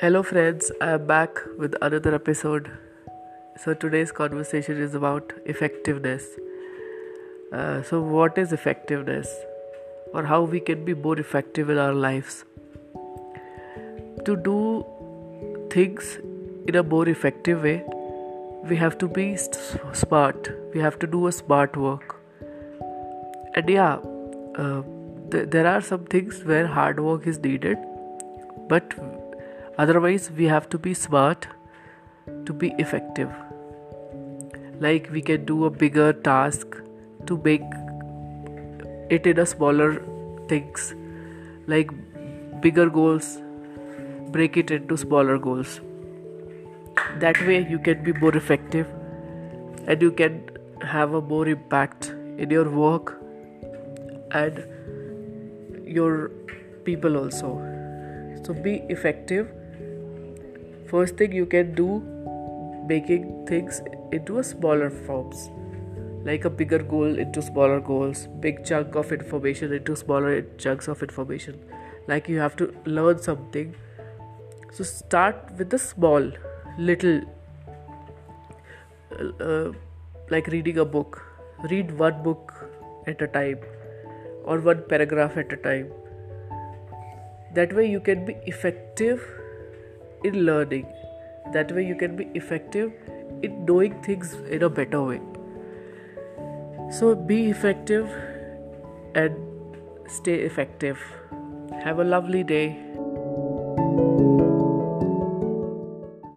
Hello, friends. I am back with another episode. So, today's conversation is about effectiveness. Uh, so, what is effectiveness, or how we can be more effective in our lives? To do things in a more effective way, we have to be smart. We have to do a smart work. And yeah, uh, th- there are some things where hard work is needed, but otherwise we have to be smart to be effective. Like we can do a bigger task to make it in a smaller things. Like bigger goals break it into smaller goals. That way you can be more effective and you can have a more impact in your work and your people also. So be effective first thing you can do making things into a smaller forms. Like a bigger goal into smaller goals big chunk of information into smaller chunks of information. Like you have to learn something. So start with the small little uh, like reading a book. Read one book at a time or one paragraph at a time. That way you can be effective in learning. That way, you can be effective in knowing things in a better way. So, be effective and stay effective. Have a lovely day.